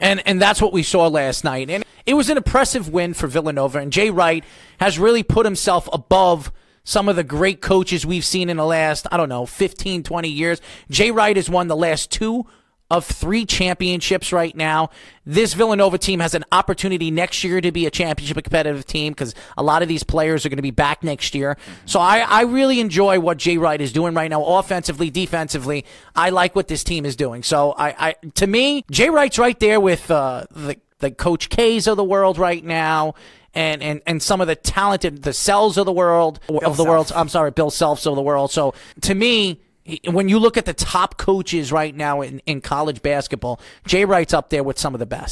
And and that's what we saw last night. And it was an impressive win for Villanova. And Jay Wright has really put himself above some of the great coaches we've seen in the last, I don't know, 15, 20 years. Jay Wright has won the last two of three championships right now. This Villanova team has an opportunity next year to be a championship competitive team because a lot of these players are going to be back next year. So I, I really enjoy what Jay Wright is doing right now, offensively, defensively. I like what this team is doing. So I, I to me, Jay Wright's right there with uh, the the Coach K's of the world right now. And, and, and some of the talented, the cells of the world, of the world. I'm sorry, Bill Selfs of the world. So to me, when you look at the top coaches right now in, in college basketball, Jay Wright's up there with some of the best.